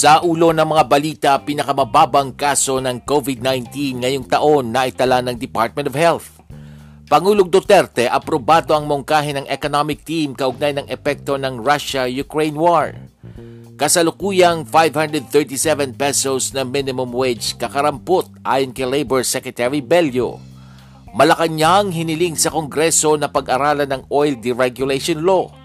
Sa ulo ng mga balita, pinakamababang kaso ng COVID-19 ngayong taon na itala ng Department of Health. Pangulong Duterte aprobado ang mungkahi ng economic team kaugnay ng epekto ng Russia-Ukraine war. Kasalukuyang 537 pesos na minimum wage kakarampot ayon kay Labor Secretary Bello. Malacanang hiniling sa Kongreso na pag-aralan ng oil deregulation law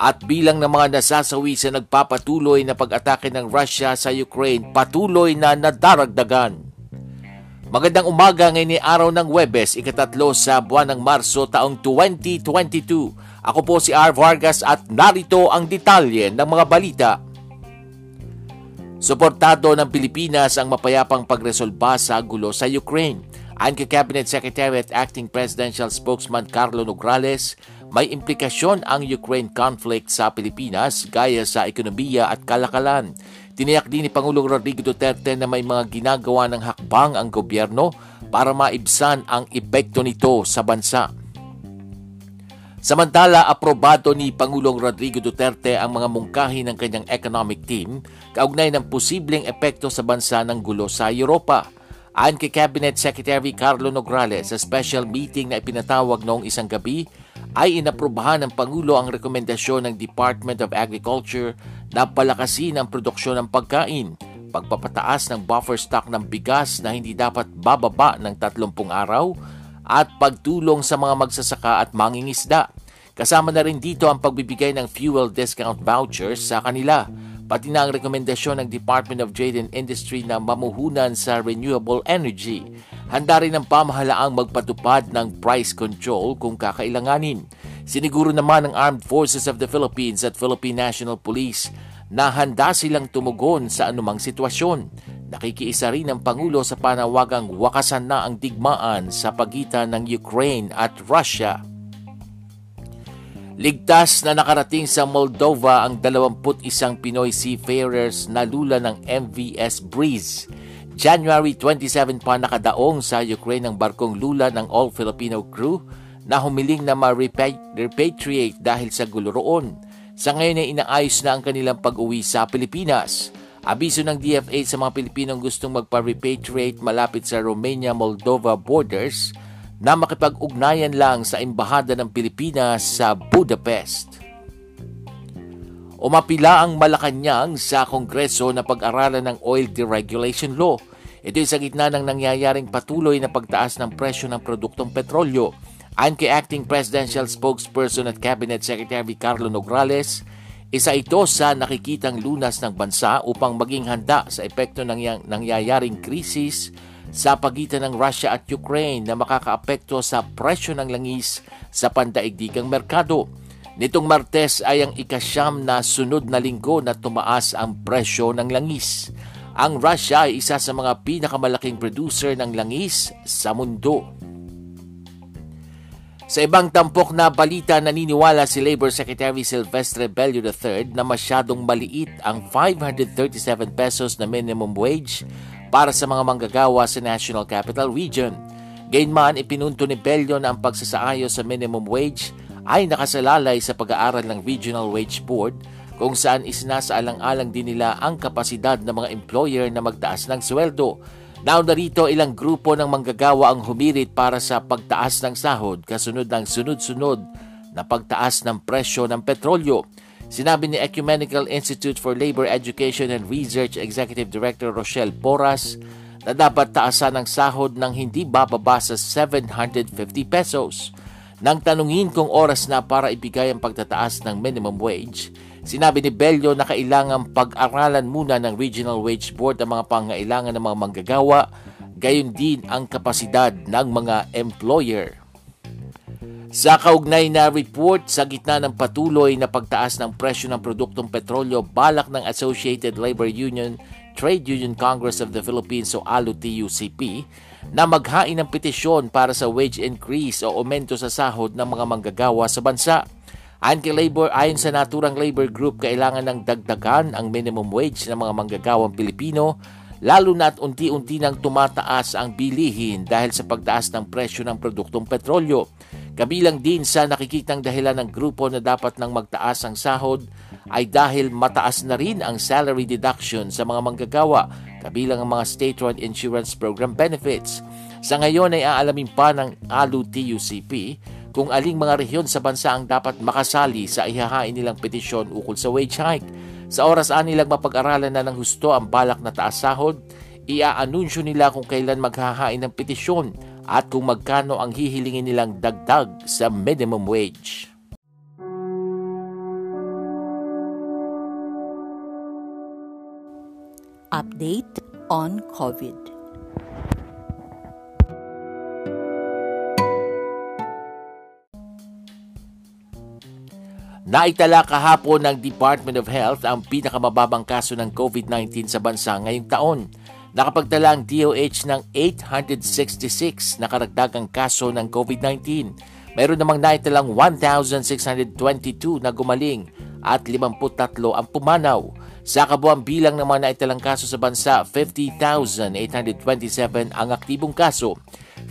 at bilang ng mga nasasawi sa nagpapatuloy na pag-atake ng Russia sa Ukraine patuloy na nadaragdagan. Magandang umaga ngayon araw ng Webes, ikatatlo sa buwan ng Marso taong 2022. Ako po si R. Vargas at narito ang detalye ng mga balita. Suportado ng Pilipinas ang mapayapang pagresolba sa gulo sa Ukraine. Ayon kay Cabinet Secretary at Acting Presidential Spokesman Carlo Nograles, may implikasyon ang Ukraine conflict sa Pilipinas gaya sa ekonomiya at kalakalan. Tiniyak din ni Pangulong Rodrigo Duterte na may mga ginagawa ng hakbang ang gobyerno para maibsan ang epekto nito sa bansa. Samantala, aprobado ni Pangulong Rodrigo Duterte ang mga mungkahi ng kanyang economic team kaugnay ng posibleng epekto sa bansa ng gulo sa Europa. Ayon kay Cabinet Secretary Carlo Nograles sa special meeting na ipinatawag noong isang gabi, ay inaprubahan ng Pangulo ang rekomendasyon ng Department of Agriculture na palakasin ang produksyon ng pagkain, pagpapataas ng buffer stock ng bigas na hindi dapat bababa ng 30 araw, at pagtulong sa mga magsasaka at mangingisda. Kasama na rin dito ang pagbibigay ng fuel discount vouchers sa kanila pati na ang rekomendasyon ng Department of Trade and Industry na mamuhunan sa renewable energy. Handa rin ang pamahalaang magpatupad ng price control kung kakailanganin. Siniguro naman ng Armed Forces of the Philippines at Philippine National Police na handa silang tumugon sa anumang sitwasyon. Nakikiisa rin ang Pangulo sa panawagang wakasan na ang digmaan sa pagitan ng Ukraine at Russia. Ligtas na nakarating sa Moldova ang 21 Pinoy seafarers na lula ng MVS Breeze. January 27 pa nakadaong sa Ukraine ang barkong lula ng all-Filipino crew na humiling na ma-repatriate dahil sa gulo roon. Sa ngayon ay inaayos na ang kanilang pag-uwi sa Pilipinas. Abiso ng DFA sa mga Pilipinong gustong magpa-repatriate malapit sa Romania-Moldova borders – na makipag-ugnayan lang sa Embahada ng Pilipinas sa Budapest. Umapila ang Malacanang sa Kongreso na pag-aralan ng Oil Deregulation Law. Ito sa gitna ng nangyayaring patuloy na pagtaas ng presyo ng produktong petrolyo. Ayon kay Acting Presidential Spokesperson at Cabinet Secretary Carlo Nograles, isa ito sa nakikitang lunas ng bansa upang maging handa sa epekto ng nangyayaring krisis sa pagitan ng Russia at Ukraine na makakaapekto sa presyo ng langis sa pandaigdigang merkado. Nitong Martes ay ang ikasyam na sunod na linggo na tumaas ang presyo ng langis. Ang Russia ay isa sa mga pinakamalaking producer ng langis sa mundo. Sa ibang tampok na balita, naniniwala si Labor Secretary Silvestre Bello III na masyadong maliit ang 537 pesos na minimum wage para sa mga manggagawa sa National Capital Region. Gayunman, ipinunto ni Bello na ang pagsasaayos sa minimum wage ay nakasalalay sa pag-aaral ng Regional Wage Board kung saan isinasaalang-alang din nila ang kapasidad ng mga employer na magtaas ng sweldo. Nauna rito ilang grupo ng manggagawa ang humirit para sa pagtaas ng sahod kasunod ng sunod-sunod na pagtaas ng presyo ng petrolyo. Sinabi ni Ecumenical Institute for Labor Education and Research Executive Director Rochelle Poras na dapat taasan ang sahod ng hindi bababa sa 750 pesos. Nang tanungin kung oras na para ibigay ang pagtataas ng minimum wage, sinabi ni Bello na kailangan pag-aralan muna ng Regional Wage Board ang mga pangailangan ng mga manggagawa, gayon din ang kapasidad ng mga employer. Sa kaugnay na report sa gitna ng patuloy na pagtaas ng presyo ng produktong petrolyo, balak ng Associated Labor Union Trade Union Congress of the Philippines o ALU-TUCP na maghain ng petisyon para sa wage increase o aumento sa sahod ng mga manggagawa sa bansa. Ayon kay Labor, ayon sa naturang labor group, kailangan ng dagdagan ang minimum wage ng mga manggagawang Pilipino lalo na at unti-unti nang tumataas ang bilihin dahil sa pagtaas ng presyo ng produktong petrolyo. Kabilang din sa nakikitang dahilan ng grupo na dapat nang magtaas ang sahod ay dahil mataas na rin ang salary deduction sa mga manggagawa kabilang ang mga state-run insurance program benefits. Sa ngayon ay aalamin pa ng ALU-TUCP kung aling mga rehiyon sa bansa ang dapat makasali sa ihahain nilang petisyon ukol sa wage hike. Sa oras anilang mapag-aralan na ng husto ang balak na taas sahod, iaanunsyo nila kung kailan maghahain ng petisyon at kung magkano ang hihilingin nilang dagdag sa minimum wage. Update on COVID. Naitala kahapon ng Department of Health ang pinakamababang kaso ng COVID-19 sa bansa ngayong taon nakapagtala ang DOH ng 866 na karagdagang kaso ng COVID-19. Mayroon namang naitalang 1,622 na gumaling at 53 ang pumanaw. Sa kabuang bilang ng mga naitalang kaso sa bansa, 50,827 ang aktibong kaso.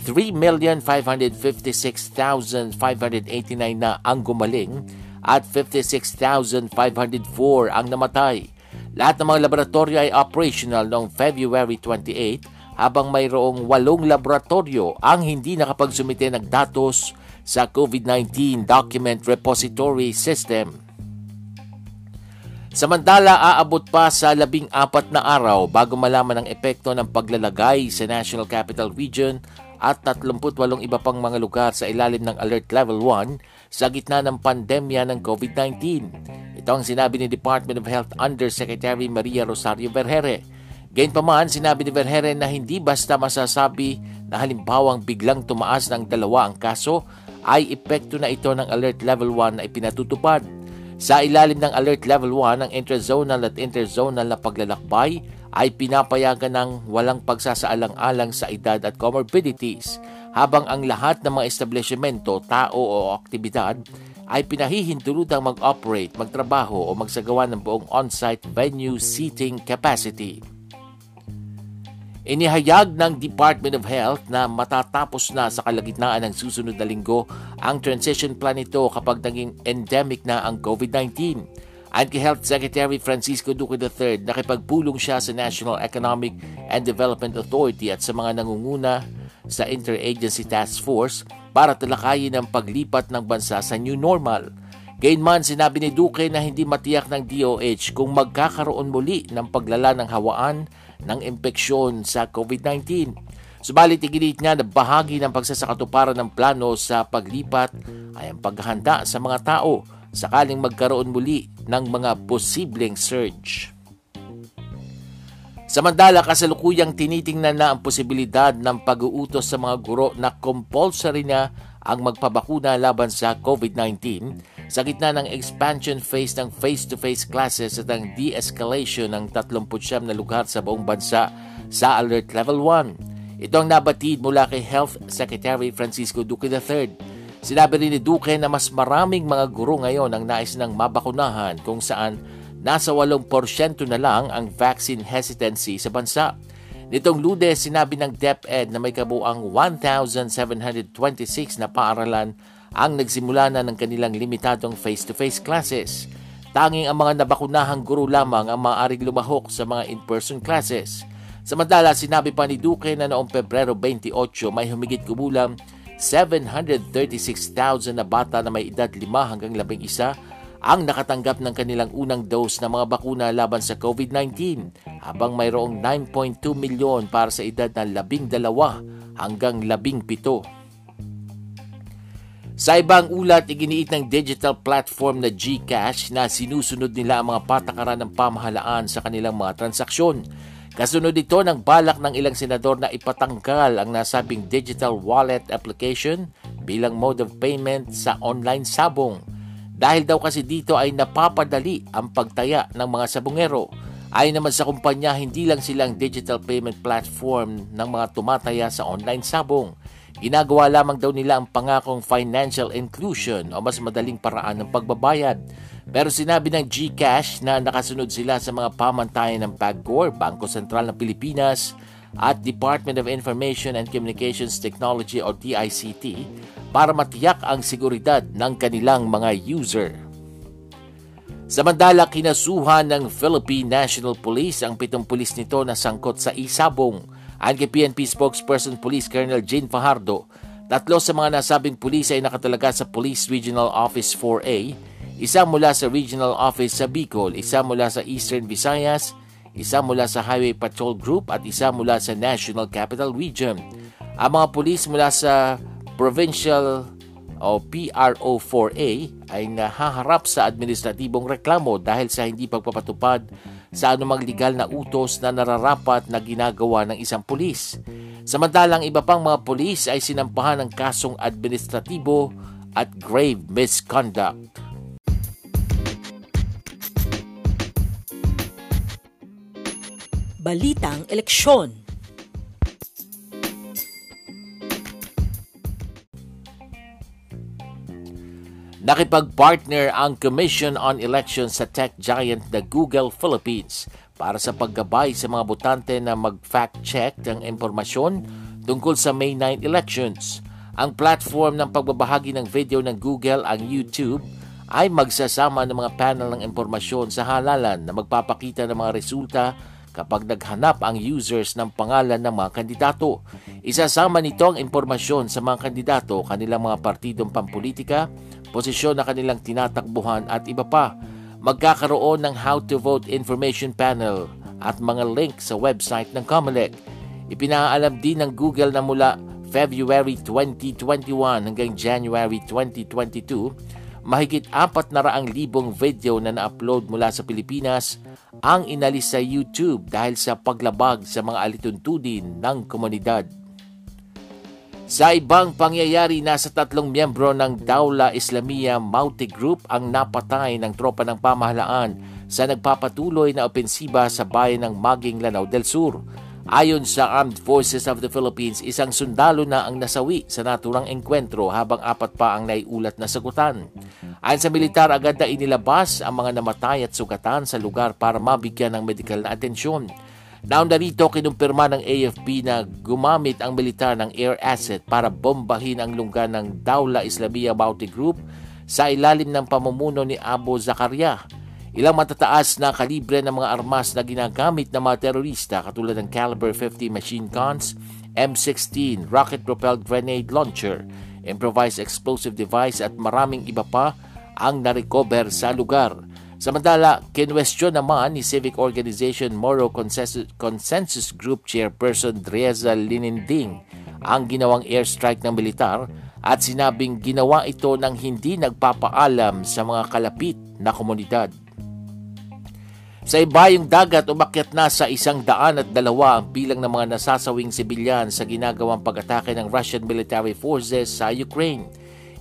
3,556,589 na ang gumaling at 56,504 ang namatay. Lahat ng mga laboratorio ay operational noong February 28 habang mayroong walong laboratorio ang hindi nakapagsumite ng datos sa COVID-19 Document Repository System. Samantala, aabot pa sa labing apat na araw bago malaman ang epekto ng paglalagay sa National Capital Region at 38 iba pang mga lugar sa ilalim ng Alert Level 1 sa gitna ng pandemya ng COVID-19. Ito ang sinabi ni Department of Health Undersecretary Maria Rosario Vergere. Gayunpaman, sinabi ni Vergere na hindi basta masasabi na halimbawang biglang tumaas ng dalawa ang kaso ay epekto na ito ng Alert Level 1 na ipinatutupad. Sa ilalim ng Alert Level 1, ang intrazonal at interzonal na paglalakbay ay pinapayagan ng walang pagsasaalang-alang sa edad at comorbidities habang ang lahat ng mga establishmento, tao o aktibidad ay pinahihintulutang mag-operate, magtrabaho o magsagawa ng buong on-site venue seating capacity. Inihayag ng Department of Health na matatapos na sa kalagitnaan ng susunod na linggo ang transition plan nito kapag naging endemic na ang COVID-19. Ayon kay Health Secretary Francisco Duque III, nakipagpulong siya sa National Economic and Development Authority at sa mga nangunguna sa Interagency Task Force para talakayin ang paglipat ng bansa sa new normal. Gayunman, sinabi ni Duque na hindi matiyak ng DOH kung magkakaroon muli ng paglala ng hawaan ng impeksyon sa COVID-19. Subalit iginit niya na bahagi ng pagsasakatuparan ng plano sa paglipat ay ang paghahanda sa mga tao sakaling magkaroon muli ng mga posibleng surge. Samantala, kasalukuyang tinitingnan na ang posibilidad ng pag-uutos sa mga guro na compulsory na ang magpabakuna laban sa COVID-19 sa gitna ng expansion phase ng face-to-face classes at ang de-escalation ng 39 na lugar sa buong bansa sa Alert Level 1. Ito ang nabatid mula kay Health Secretary Francisco Duque III. Sinabi rin ni Duque na mas maraming mga guro ngayon ang nais ng mabakunahan kung saan nasa 8% na lang ang vaccine hesitancy sa bansa. Nitong lunes, sinabi ng DepEd na may kabuang 1,726 na paaralan ang nagsimula na ng kanilang limitadong face-to-face classes. Tanging ang mga nabakunahang guro lamang ang maaaring lumahok sa mga in-person classes. Samantala, sinabi pa ni Duque na noong Pebrero 28 may humigit kumulang 736,000 na bata na may edad 5 hanggang 11 ang nakatanggap ng kanilang unang dose ng mga bakuna laban sa COVID-19 habang mayroong 9.2 milyon para sa edad na 12 hanggang 17. Sa ibang ulat, iginiit ng digital platform na GCash na sinusunod nila ang mga patakaran ng pamahalaan sa kanilang mga transaksyon. Kasunod ito ng balak ng ilang senador na ipatanggal ang nasabing digital wallet application bilang mode of payment sa online sabong. Dahil daw kasi dito ay napapadali ang pagtaya ng mga sabongero. Ay naman sa kumpanya, hindi lang silang digital payment platform ng mga tumataya sa online sabong. Ginagawa lamang daw nila ang pangakong financial inclusion o mas madaling paraan ng pagbabayad. Pero sinabi ng GCash na nakasunod sila sa mga pamantayan ng PAGCOR, Bangko Sentral ng Pilipinas, at Department of Information and Communications Technology o DICT para matiyak ang seguridad ng kanilang mga user. Samantala, kinasuhan ng Philippine National Police ang pitong pulis nito na sangkot sa isabong. Kay PNP spokesperson Police Colonel Jane Fajardo, tatlo sa mga nasabing pulis ay nakatalaga sa Police Regional Office 4A, isa mula sa Regional Office sa Bicol, isa mula sa Eastern Visayas, isa mula sa Highway Patrol Group at isa mula sa National Capital Region. Ang mga pulis mula sa Provincial o PRO4A ay nahaharap sa administratibong reklamo dahil sa hindi pagpapatupad sa anumang legal na utos na nararapat na ginagawa ng isang pulis. Samantalang iba pang mga pulis ay sinampahan ng kasong administratibo at grave misconduct. Balitang Eleksyon Nakipag-partner ang Commission on Elections sa tech giant na Google Philippines para sa paggabay sa mga botante na mag-fact-check ng impormasyon tungkol sa May 9 elections. Ang platform ng pagbabahagi ng video ng Google, ang YouTube, ay magsasama ng mga panel ng impormasyon sa halalan na magpapakita ng mga resulta kapag naghanap ang users ng pangalan ng mga kandidato. Isasama nito ang impormasyon sa mga kandidato, kanilang mga partidong pampolitika, posisyon na kanilang tinatakbuhan at iba pa. Magkakaroon ng How to Vote Information Panel at mga link sa website ng COMELEC. Ipinaalam din ng Google na mula February 2021 hanggang January 2022, mahigit 400,000 video na na-upload mula sa Pilipinas ang inalis sa YouTube dahil sa paglabag sa mga alituntudin ng komunidad. Sa ibang pangyayari, nasa tatlong miyembro ng Daula Islamia Mauti Group ang napatay ng tropa ng pamahalaan sa nagpapatuloy na opensiba sa bayan ng Maging Lanao del Sur. Ayon sa Armed Forces of the Philippines, isang sundalo na ang nasawi sa naturang engkwentro habang apat pa ang naiulat na sagutan. Ayon sa militar, agad na inilabas ang mga namatay at sugatan sa lugar para mabigyan ng medikal na atensyon. Naon rito, kinumpirma ng AFP na gumamit ang militar ng air asset para bombahin ang lungga ng Daula Islamia Bounty Group sa ilalim ng pamumuno ni Abu Zakaria. Ilang matataas na kalibre ng mga armas na ginagamit ng mga terorista katulad ng Caliber 50 machine guns, M16, rocket-propelled grenade launcher, improvised explosive device at maraming iba pa ang narecover sa lugar. Samantala, kinwestiyon naman ni Civic Organization Moro Consensus, Group Chairperson Dreza Lininding ang ginawang airstrike ng militar at sinabing ginawa ito ng hindi nagpapaalam sa mga kalapit na komunidad. Sa ibayong dagat, umakyat na sa isang daan at dalawa ang bilang ng mga nasasawing sibilyan sa ginagawang pag-atake ng Russian military forces sa Ukraine.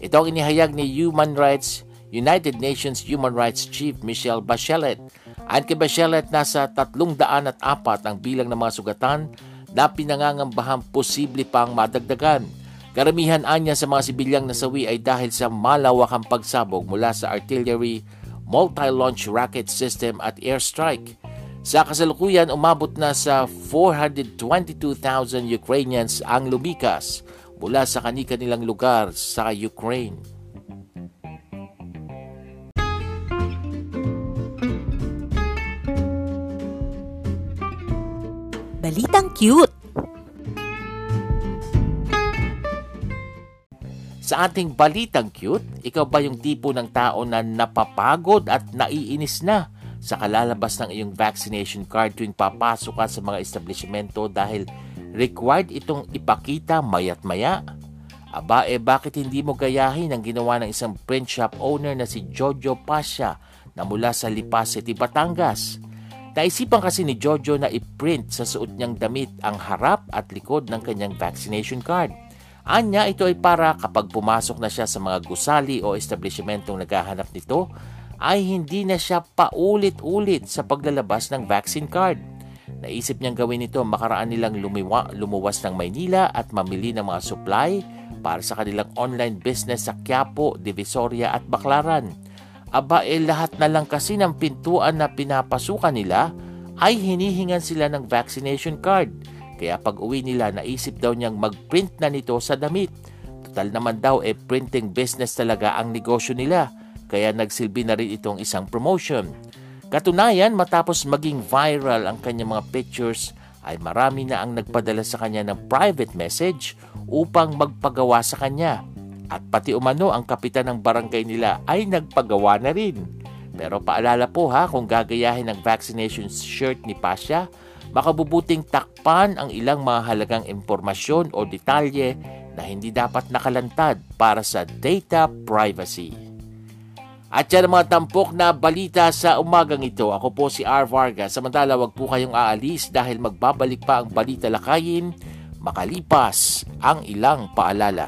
Ito ang inihayag ni Human Rights United Nations Human Rights Chief Michelle Bachelet. Ayon kay Bachelet, nasa 304 ang bilang ng mga sugatan na pinangangambahan posible pang madagdagan. Karamihan anya sa mga sibilyang nasawi ay dahil sa malawakang pagsabog mula sa artillery, multi-launch rocket system at airstrike. Sa kasalukuyan, umabot na sa 422,000 Ukrainians ang lumikas mula sa kani-kanilang lugar sa Ukraine. Balitang cute! Sa ating balitang cute, ikaw ba yung tipo ng tao na napapagod at naiinis na sa kalalabas ng iyong vaccination card tuwing papasok ka sa mga establishmento dahil required itong ipakita mayat maya? Aba, eh bakit hindi mo gayahin ang ginawa ng isang print shop owner na si Jojo Pasha na mula sa Lipa City, Batangas? Naisipan kasi ni Jojo na i-print sa suot niyang damit ang harap at likod ng kanyang vaccination card. Anya, ito ay para kapag pumasok na siya sa mga gusali o establishmentong naghahanap nito, ay hindi na siya paulit-ulit sa paglalabas ng vaccine card. Naisip niyang gawin ito makaraan nilang lumiwa, lumuwas ng Maynila at mamili ng mga supply para sa kanilang online business sa Quiapo, Divisoria at Baclaran. Aba eh lahat na lang kasi ng pintuan na pinapasukan nila ay hinihingan sila ng vaccination card kaya pag uwi nila, naisip daw niyang mag-print na nito sa damit. Total naman daw eh printing business talaga ang negosyo nila. Kaya nagsilbi na rin itong isang promotion. Katunayan, matapos maging viral ang kanyang mga pictures, ay marami na ang nagpadala sa kanya ng private message upang magpagawa sa kanya. At pati umano ang kapitan ng barangay nila ay nagpagawa na rin. Pero paalala po ha, kung gagayahin ng vaccination shirt ni Pasha, makabubuting takpan ang ilang mga halagang impormasyon o detalye na hindi dapat nakalantad para sa data privacy. At yan ang mga tampok na balita sa umagang ito. Ako po si R. Vargas. Samantala, wag po kayong aalis dahil magbabalik pa ang balita lakayin makalipas ang ilang paalala.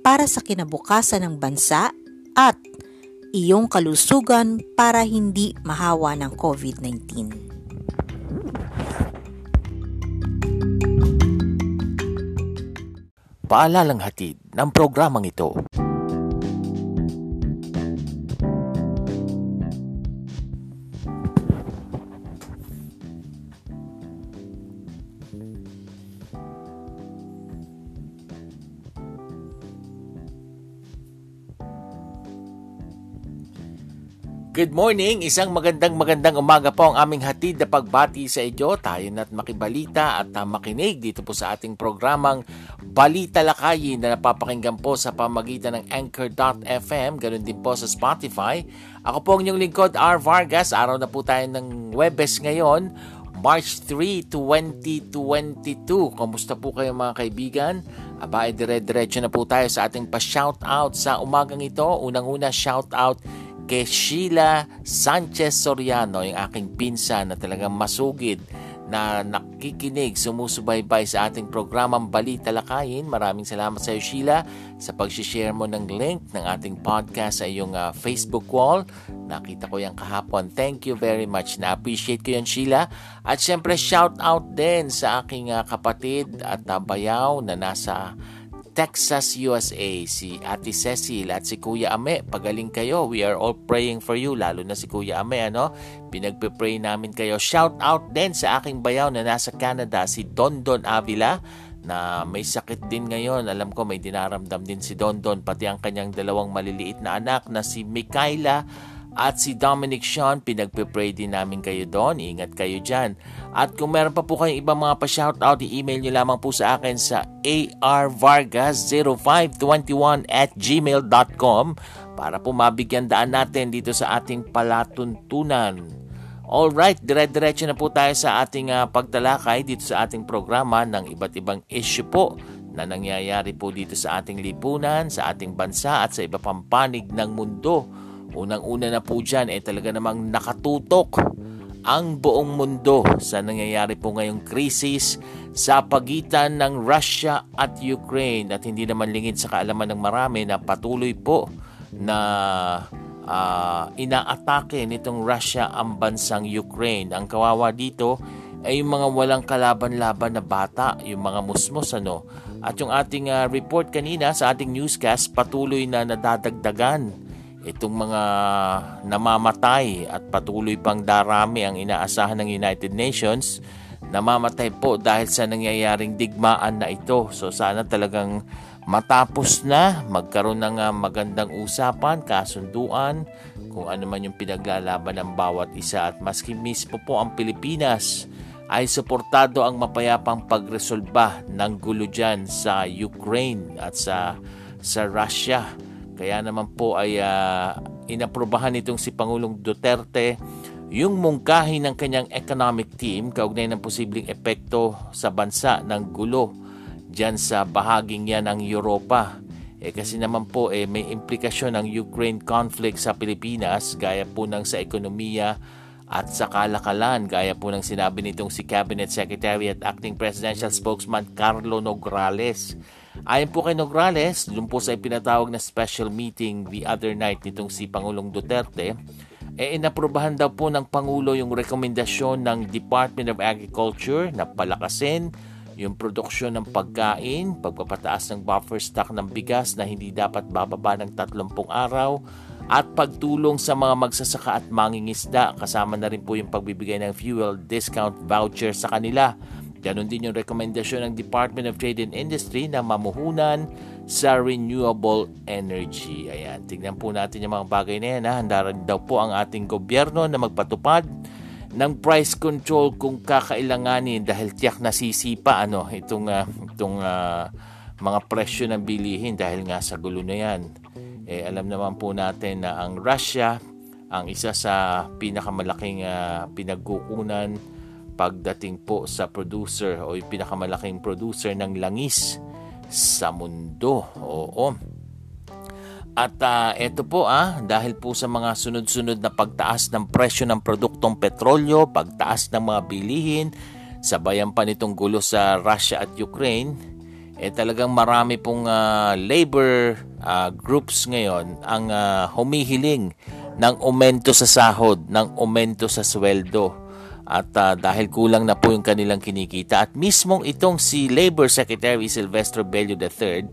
para sa kinabukasan ng bansa at iyong kalusugan para hindi mahawa ng COVID-19. Paalalang hatid ng programang ito. Good morning! Isang magandang magandang umaga po ang aming hatid na pagbati sa inyo. Tayo na't makibalita at uh, makinig dito po sa ating programang Balita Lakayin na napapakinggan po sa pamagitan ng Anchor.fm, ganun din po sa Spotify. Ako po ang inyong lingkod, R. Vargas. Araw na po tayo ng Webes ngayon, March 3, 2022. Kamusta po kayo mga kaibigan? Aba, dire-diretso na po tayo sa ating pa-shoutout sa umagang ito. Unang-una, shoutout kay Sheila Sanchez Soriano, yung aking pinsan na talagang masugid na nakikinig, sumusubaybay sa ating programang Balita Lakayin. Maraming salamat sa iyo, Sheila, sa pag-share mo ng link ng ating podcast sa iyong uh, Facebook wall. Nakita ko yan kahapon. Thank you very much. Na-appreciate ko yan, Sheila. At syempre, shout out din sa aking uh, kapatid at uh, bayaw na nasa Texas, USA, si Ate Cecil at si Kuya Ame. Pagaling kayo. We are all praying for you, lalo na si Kuya Ame, ano? Pinagpe-pray namin kayo. Shout out din sa aking bayaw na nasa Canada, si Don Don Avila na may sakit din ngayon. Alam ko may dinaramdam din si Don Don, pati ang kanyang dalawang maliliit na anak na si Mikaela at si Dominic Sean, pinagpe-pray din namin kayo doon. Ingat kayo dyan. At kung meron pa po kayong ibang mga pa-shoutout, i-email nyo lamang po sa akin sa arvargas0521 at gmail.com para po mabigyan daan natin dito sa ating palatuntunan. Alright, dire-diretso na po tayo sa ating uh, pagtalakay dito sa ating programa ng iba't ibang issue po na nangyayari po dito sa ating lipunan, sa ating bansa at sa iba pang panig ng mundo. Unang-una na po dyan, eh talaga namang nakatutok ang buong mundo sa nangyayari po ngayong krisis sa pagitan ng Russia at Ukraine at hindi naman lingid sa kaalaman ng marami na patuloy po na uh, inaatake nitong Russia ang bansang Ukraine. Ang kawawa dito ay yung mga walang kalaban-laban na bata, yung mga musmos ano. At yung ating uh, report kanina sa ating newscast patuloy na nadadagdagan itong mga namamatay at patuloy pang darami ang inaasahan ng United Nations namamatay po dahil sa nangyayaring digmaan na ito. So sana talagang matapos na magkaroon ng magandang usapan, kasunduan kung ano man yung pinaglalaban ng bawat isa at maski mismo po ang Pilipinas ay suportado ang mapayapang pagresolba ng gulo dyan sa Ukraine at sa sa Russia. Kaya naman po ay uh, inaprobahan itong si Pangulong Duterte yung mungkahi ng kanyang economic team kaugnay ng posibleng epekto sa bansa ng gulo dyan sa bahaging yan ng Europa. Eh kasi naman po eh, may implikasyon ng Ukraine conflict sa Pilipinas gaya po ng sa ekonomiya at sa kalakalan gaya po ng sinabi nitong si Cabinet Secretary at Acting Presidential Spokesman Carlo Nograles. Ayon po kay Nograles, dun po sa ipinatawag na special meeting the other night nitong si Pangulong Duterte, eh inaprobahan daw po ng Pangulo yung rekomendasyon ng Department of Agriculture na palakasin yung produksyon ng pagkain, pagpapataas ng buffer stock ng bigas na hindi dapat bababa ng 30 araw, at pagtulong sa mga magsasaka at mangingisda kasama na rin po yung pagbibigay ng fuel discount voucher sa kanila. Ganon din yung rekomendasyon ng Department of Trade and Industry na mamuhunan sa renewable energy. Ayan, tignan po natin yung mga bagay na yan. Ha? Handa rin daw po ang ating gobyerno na magpatupad ng price control kung kakailanganin dahil tiyak nasisipa ano itong uh, itong uh, mga presyo ng bilihin dahil nga sa gulo na yan. Eh, alam naman po natin na ang Russia ang isa sa pinakamalaking uh, pinagkukunan pagdating po sa producer o yung pinakamalaking producer ng langis sa mundo. Oo. At uh, ito po ah, dahil po sa mga sunod-sunod na pagtaas ng presyo ng produktong petrolyo, pagtaas ng mga bilihin, sabayan pa nitong gulo sa Russia at Ukraine, eh talagang marami pong uh, labor uh, groups ngayon ang uh, humihiling ng aumento sa sahod, ng aumento sa sweldo. At uh, dahil kulang na po yung kanilang kinikita at mismong itong si Labor Secretary Silvestro Bello III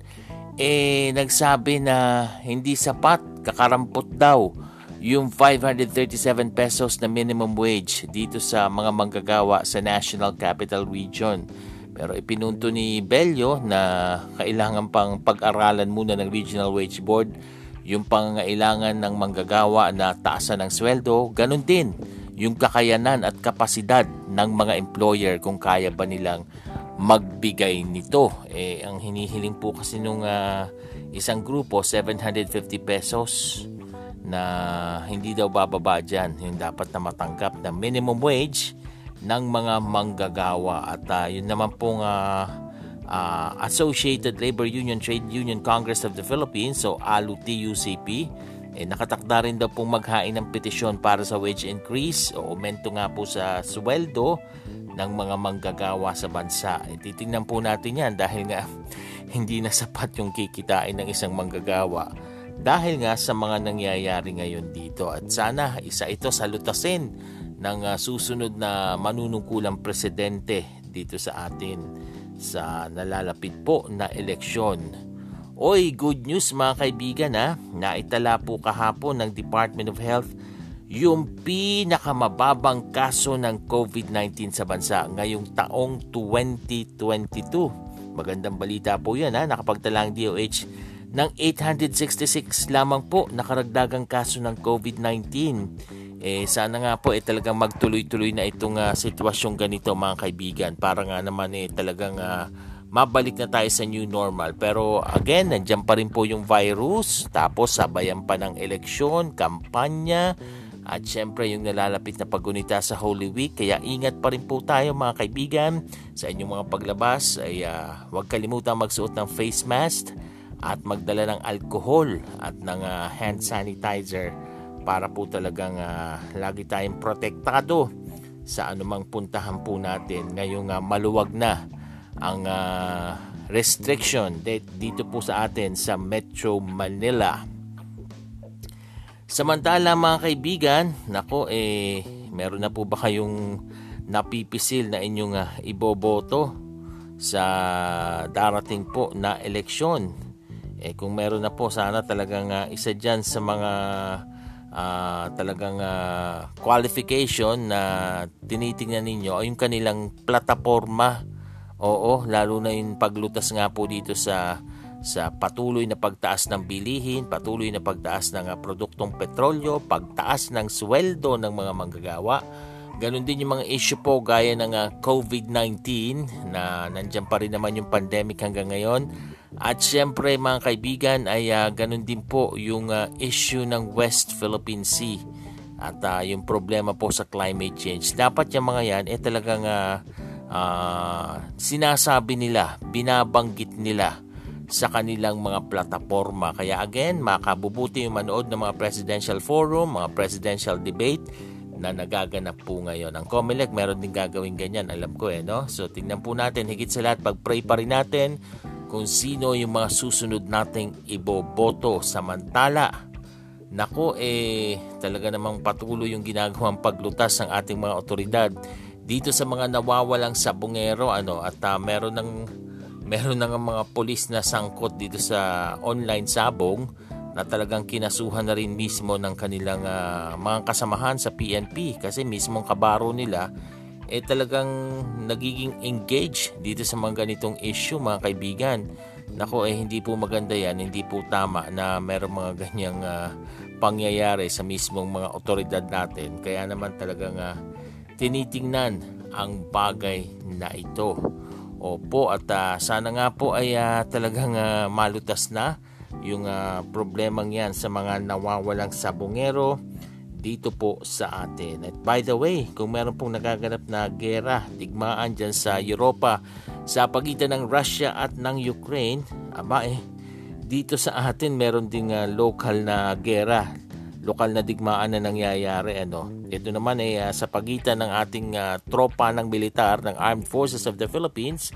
eh nagsabi na hindi sapat, kakarampot daw yung 537 pesos na minimum wage dito sa mga manggagawa sa National Capital Region. Pero ipinunto ni Bello na kailangan pang pag-aralan muna ng Regional Wage Board yung pangangailangan ng manggagawa na taasan ng sweldo, ganun din yung kakayanan at kapasidad ng mga employer kung kaya ba nilang magbigay nito. Eh, ang hinihiling po kasi nung uh, isang grupo, 750 pesos na hindi daw bababa dyan. Yung dapat na matanggap na minimum wage ng mga manggagawa at uh, yun naman pong uh, uh, Associated Labor Union Trade Union Congress of the Philippines so ALU-TUCP eh, nakatakda rin daw pong maghain ng petisyon para sa wage increase o aumento nga po sa sweldo ng mga manggagawa sa bansa. Eh, titingnan po natin yan dahil nga hindi na sapat yung kikitain ng isang manggagawa dahil nga sa mga nangyayari ngayon dito at sana isa ito salutasin ng uh, susunod na manunungkulang presidente dito sa atin sa nalalapit po na eleksyon. Oy, good news mga kaibigan ha. Naitala po kahapon ng Department of Health yung pinakamababang kaso ng COVID-19 sa bansa ngayong taong 2022. Magandang balita po yan ha. Nakapagtala ang DOH ng 866 lamang po nakaragdagang kaso ng COVID-19 eh sana nga po eh talagang magtuloy-tuloy na itong uh, sitwasyong ganito mga kaibigan para nga naman eh talagang uh, mabalik na tayo sa new normal. Pero again nandiyan pa rin po yung virus. Tapos sabayan pa ng eleksyon, kampanya. At syempre yung nalalapit na pagunita sa Holy Week. Kaya ingat pa rin po tayo mga kaibigan sa inyong mga paglabas. Ay uh, huwag kalimutan magsuot ng face mask at magdala ng alcohol at ng uh, hand sanitizer para po talagang uh, lagi tayong protektado sa anumang puntahan po natin. Ngayong uh, maluwag na ang uh, restriction dito po sa atin sa Metro Manila. Samantala mga kaibigan, nako eh, meron na po ba kayong napipisil na inyong uh, iboboto sa darating po na eleksyon? Eh kung meron na po, sana talagang uh, isa dyan sa mga uh, talagang uh, qualification na tinitingnan ninyo ay yung kanilang plataforma. Oo, lalo na yung paglutas nga po dito sa sa patuloy na pagtaas ng bilihin, patuloy na pagtaas ng uh, produktong petrolyo, pagtaas ng sweldo ng mga manggagawa. Ganon din yung mga issue po gaya ng uh, COVID-19 na nandyan pa rin naman yung pandemic hanggang ngayon. At syempre mga kaibigan ay uh, ganun din po yung uh, issue ng West Philippine Sea at uh, yung problema po sa climate change. Dapat yung mga yan eh talagang uh, uh, sinasabi nila, binabanggit nila sa kanilang mga plataforma. Kaya again, makabubuti yung manood ng mga presidential forum, mga presidential debate na nagaganap po ngayon. Ang COMELEC meron din gagawin ganyan, alam ko eh, no? So tingnan po natin, higit sa lahat, pag-pray pa rin natin kung sino yung mga susunod nating iboboto. Samantala, nako eh, talaga namang patuloy yung ginagawang paglutas ng ating mga otoridad dito sa mga nawawalang sabungero ano at uh, meron ng meron ng mga polis na sangkot dito sa online sabong na talagang kinasuhan na rin mismo ng kanilang uh, mga kasamahan sa PNP kasi mismong kabaro nila eh talagang nagiging engaged dito sa mga ganitong issue mga kaibigan. Nako eh hindi po maganda yan, hindi po tama na meron mga ganyang uh, pangyayari sa mismong mga otoridad natin. Kaya naman talagang uh, tinitingnan ang bagay na ito. Opo at uh, sana nga po ay uh, talagang uh, malutas na yung uh, problemang yan sa mga nawawalang sabongero dito po sa atin. At by the way, kung meron pong nagaganap na gera, digmaan dyan sa Europa sa pagitan ng Russia at ng Ukraine, aba eh, dito sa atin meron ding uh, local na gera lokal na digmaan na nangyayari ano ito naman ay uh, sa pagitan ng ating uh, tropa ng militar ng Armed Forces of the Philippines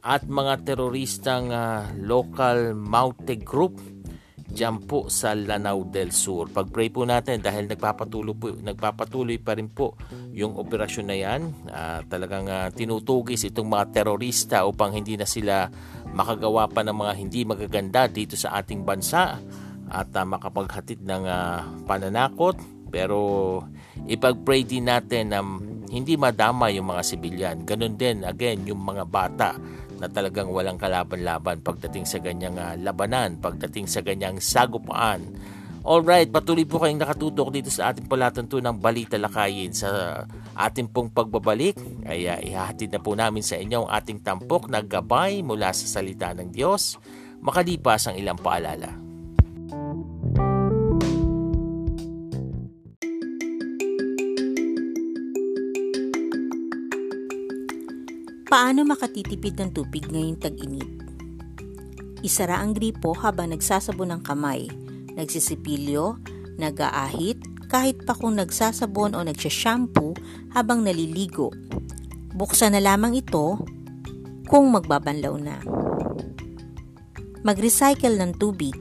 at mga teroristang uh, local Maute group dyan po sa Lanao del Sur. Pag-pray po natin dahil nagpapatuloy po, nagpapatuloy pa rin po yung operasyon na yan. Uh, talagang uh, tinutugis itong mga terorista upang hindi na sila makagawa pa ng mga hindi magaganda dito sa ating bansa at uh, makapaghatid ng uh, pananakot pero ipag-pray din natin na hindi madama yung mga sibilyan. Ganon din again yung mga bata na talagang walang kalaban-laban pagdating sa ganyang uh, labanan, pagdating sa ganyang sagupaan. Alright, patuloy po kayong nakatutok dito sa ating palatuntunang balita lakayin sa ating pong pagbabalik. Ay uh, ihahatid na po namin sa inyo ang ating tampok na gabay mula sa salita ng Diyos makalipas ang ilang paalala. Paano makatitipid ng tubig ngayong tag-init? Isara ang gripo habang nagsasabon ng kamay, nagsisipilyo, nag-aahit, kahit pa kung nagsasabon o nagsashampoo habang naliligo. Buksan na lamang ito kung magbabanlaw na. Mag-recycle ng tubig.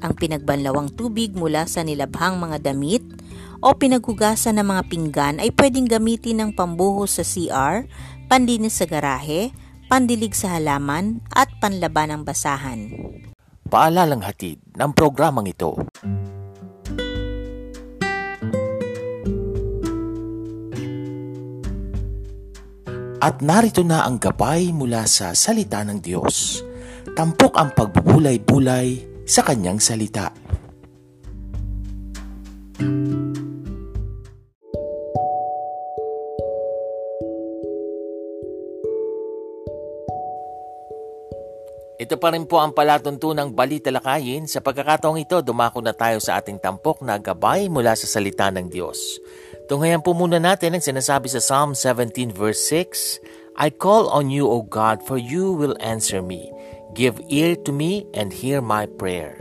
Ang pinagbanlawang tubig mula sa nilabhang mga damit o pinaghugasan ng mga pinggan ay pwedeng gamitin ng pambuhos sa CR, panlinis sa garahe, pandilig sa halaman at panlaban ng basahan. Paalalang hatid ng programang ito. At narito na ang gabay mula sa salita ng Diyos. Tampok ang pagbubulay-bulay sa kanyang salita. Ito pa rin po ang palatuntunang balitalakayin. Sa pagkakataong ito, dumako na tayo sa ating tampok na gabay mula sa salita ng Diyos. Tunghayan po muna natin ang sinasabi sa Psalm 17 verse 6, I call on you, O God, for you will answer me. Give ear to me and hear my prayer.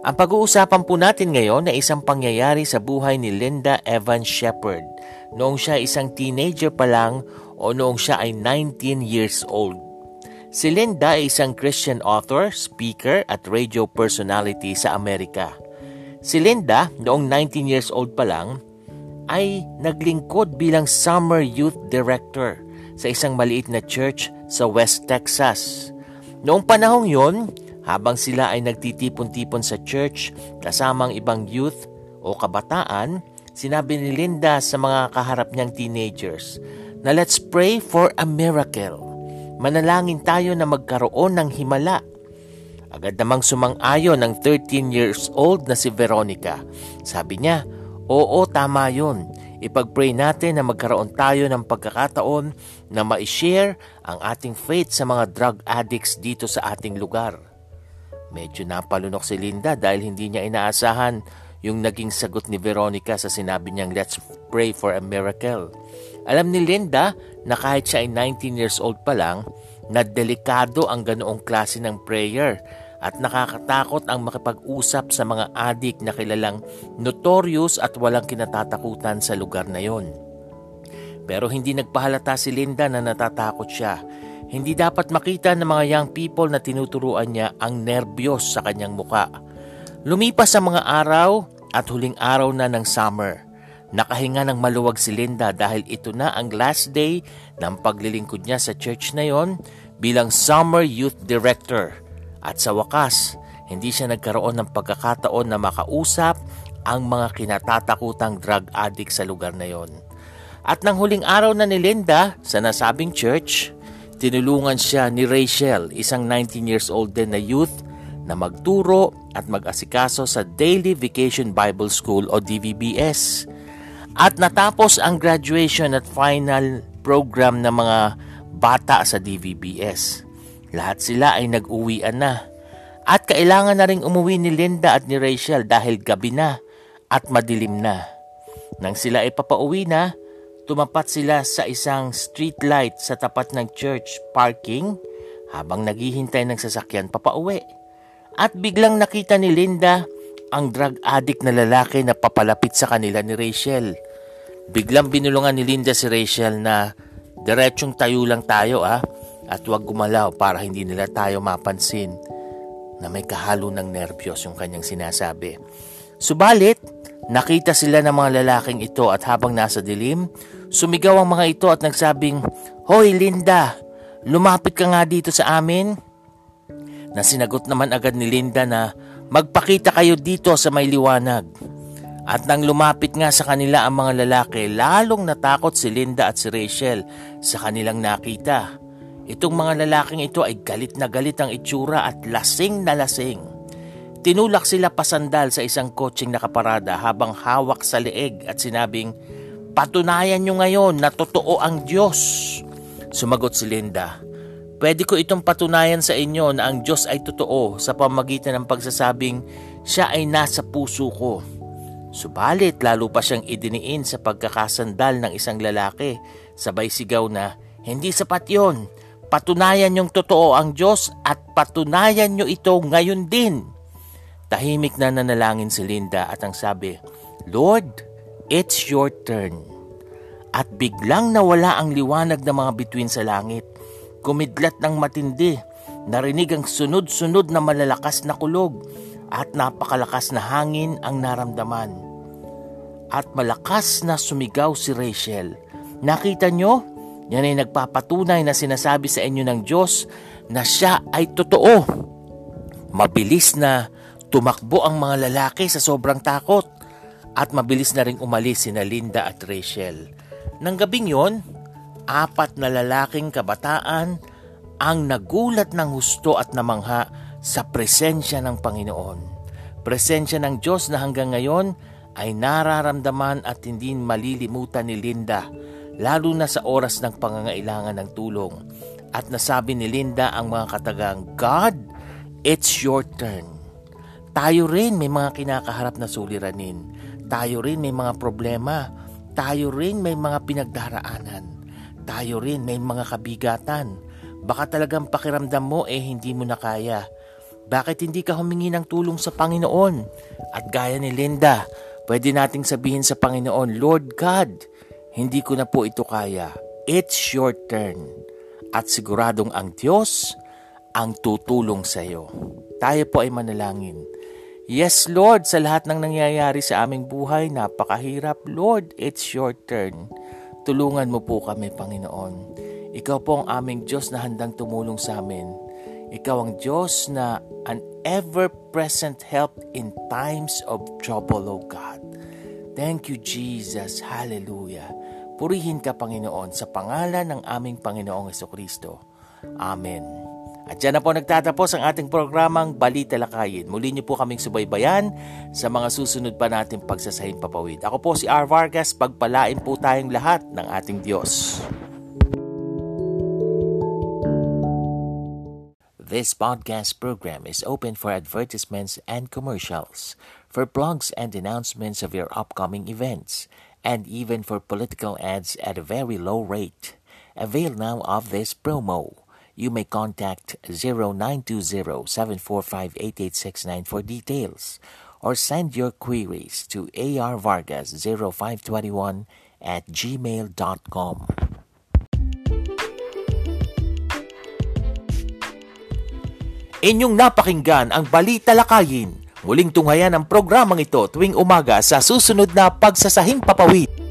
Ang pag-uusapan po natin ngayon ay isang pangyayari sa buhay ni Linda Evans Shepherd noong siya isang teenager pa lang o noong siya ay 19 years old. Si Linda ay isang Christian author, speaker at radio personality sa Amerika. Si Linda, noong 19 years old pa lang, ay naglingkod bilang Summer Youth Director sa isang maliit na church sa West Texas. Noong panahong yon, habang sila ay nagtitipon-tipon sa church kasamang ibang youth o kabataan, sinabi ni Linda sa mga kaharap niyang teenagers na let's pray for a miracle. Manalangin tayo na magkaroon ng himala Agad namang sumang-ayon ng 13 years old na si Veronica. Sabi niya, oo tama yun. Ipag-pray natin na magkaroon tayo ng pagkakataon na ma-share ang ating faith sa mga drug addicts dito sa ating lugar. Medyo napalunok si Linda dahil hindi niya inaasahan yung naging sagot ni Veronica sa sinabi niyang let's pray for a miracle. Alam ni Linda na kahit siya ay 19 years old pa lang, na delikado ang ganoong klase ng prayer at nakakatakot ang makipag-usap sa mga adik na kilalang notorious at walang kinatatakutan sa lugar na yon. Pero hindi nagpahalata si Linda na natatakot siya. Hindi dapat makita ng mga young people na tinuturuan niya ang nerbiyos sa kanyang muka. Lumipas ang mga araw at huling araw na ng summer. Nakahinga ng maluwag si Linda dahil ito na ang last day ng paglilingkod niya sa church na yon bilang Summer Youth Director. At sa wakas, hindi siya nagkaroon ng pagkakataon na makausap ang mga kinatatakutang drug addict sa lugar na yon. At nang huling araw na ni Linda sa nasabing church, tinulungan siya ni Rachel, isang 19 years old din na youth, na magturo at mag-asikaso sa Daily Vacation Bible School o DVBS. At natapos ang graduation at final program ng mga bata sa DVBS. Lahat sila ay nag-uwian na. At kailangan na rin umuwi ni Linda at ni Rachel dahil gabi na at madilim na. Nang sila ay papauwi na, tumapat sila sa isang street light sa tapat ng church parking habang naghihintay ng sasakyan papauwi. At biglang nakita ni Linda ang drug addict na lalaki na papalapit sa kanila ni Rachel. Biglang binulungan ni Linda si Rachel na diretsong tayo lang tayo ah at huwag gumalaw para hindi nila tayo mapansin na may kahalo ng nervyos yung kanyang sinasabi. Subalit, nakita sila ng mga lalaking ito at habang nasa dilim, sumigaw ang mga ito at nagsabing, Hoy Linda, lumapit ka nga dito sa amin. Na sinagot naman agad ni Linda na magpakita kayo dito sa may liwanag. At nang lumapit nga sa kanila ang mga lalaki, lalong natakot si Linda at si Rachel sa kanilang nakita. Itong mga lalaking ito ay galit na galit ang itsura at lasing na lasing. Tinulak sila pasandal sa isang kotseng nakaparada habang hawak sa leeg at sinabing, Patunayan nyo ngayon na totoo ang Diyos. Sumagot si Linda, Pwede ko itong patunayan sa inyo na ang Diyos ay totoo sa pamagitan ng pagsasabing siya ay nasa puso ko Subalit lalo pa siyang idiniin sa pagkakasandal ng isang lalaki. Sabay sigaw na, hindi sapat yon. Patunayan niyong totoo ang Diyos at patunayan niyo ito ngayon din. Tahimik na nanalangin si Linda at ang sabi, Lord, it's your turn. At biglang nawala ang liwanag ng mga bituin sa langit. Kumidlat ng matindi, narinig ang sunod-sunod na malalakas na kulog at napakalakas na hangin ang naramdaman at malakas na sumigaw si Rachel. Nakita nyo? Yan ay nagpapatunay na sinasabi sa inyo ng Diyos na siya ay totoo. Mabilis na tumakbo ang mga lalaki sa sobrang takot at mabilis na ring umalis sina Linda at Rachel. Nang gabing yon, apat na lalaking kabataan ang nagulat ng husto at namangha sa presensya ng Panginoon. Presensya ng Diyos na hanggang ngayon ay nararamdaman at hindi malilimutan ni Linda lalo na sa oras ng pangangailangan ng tulong. At nasabi ni Linda ang mga katagang, God, it's your turn. Tayo rin may mga kinakaharap na suliranin. Tayo rin may mga problema. Tayo rin may mga pinagdaraanan. Tayo rin may mga kabigatan. Baka talagang pakiramdam mo eh hindi mo na kaya. Bakit hindi ka humingi ng tulong sa Panginoon? At gaya ni Linda, Pwede nating sabihin sa Panginoon, Lord God, hindi ko na po ito kaya. It's your turn. At siguradong ang Diyos ang tutulong sa iyo. Tayo po ay manalangin. Yes, Lord, sa lahat ng nangyayari sa aming buhay, napakahirap. Lord, it's your turn. Tulungan mo po kami, Panginoon. Ikaw po ang aming Diyos na handang tumulong sa amin. Ikaw ang Diyos na an ever-present help in times of trouble, O God. Thank you, Jesus. Hallelujah. Purihin ka, Panginoon, sa pangalan ng aming Panginoong Kristo. Amen. At dyan na po nagtatapos ang ating programang Balita Lakayin. Muli niyo po kaming subaybayan sa mga susunod pa nating pagsasahing papawid. Ako po si R. Vargas, pagpalain po tayong lahat ng ating Diyos. This podcast program is open for advertisements and commercials, for blogs and announcements of your upcoming events, and even for political ads at a very low rate. Avail now of this promo you may contact 0920-745-8869 for details or send your queries to arvargas0521 at gmail.com. Inyong napakinggan ang Balita Lakayin. Muling tunghayan ang programang ito tuwing umaga sa susunod na Pagsasahing Papawid.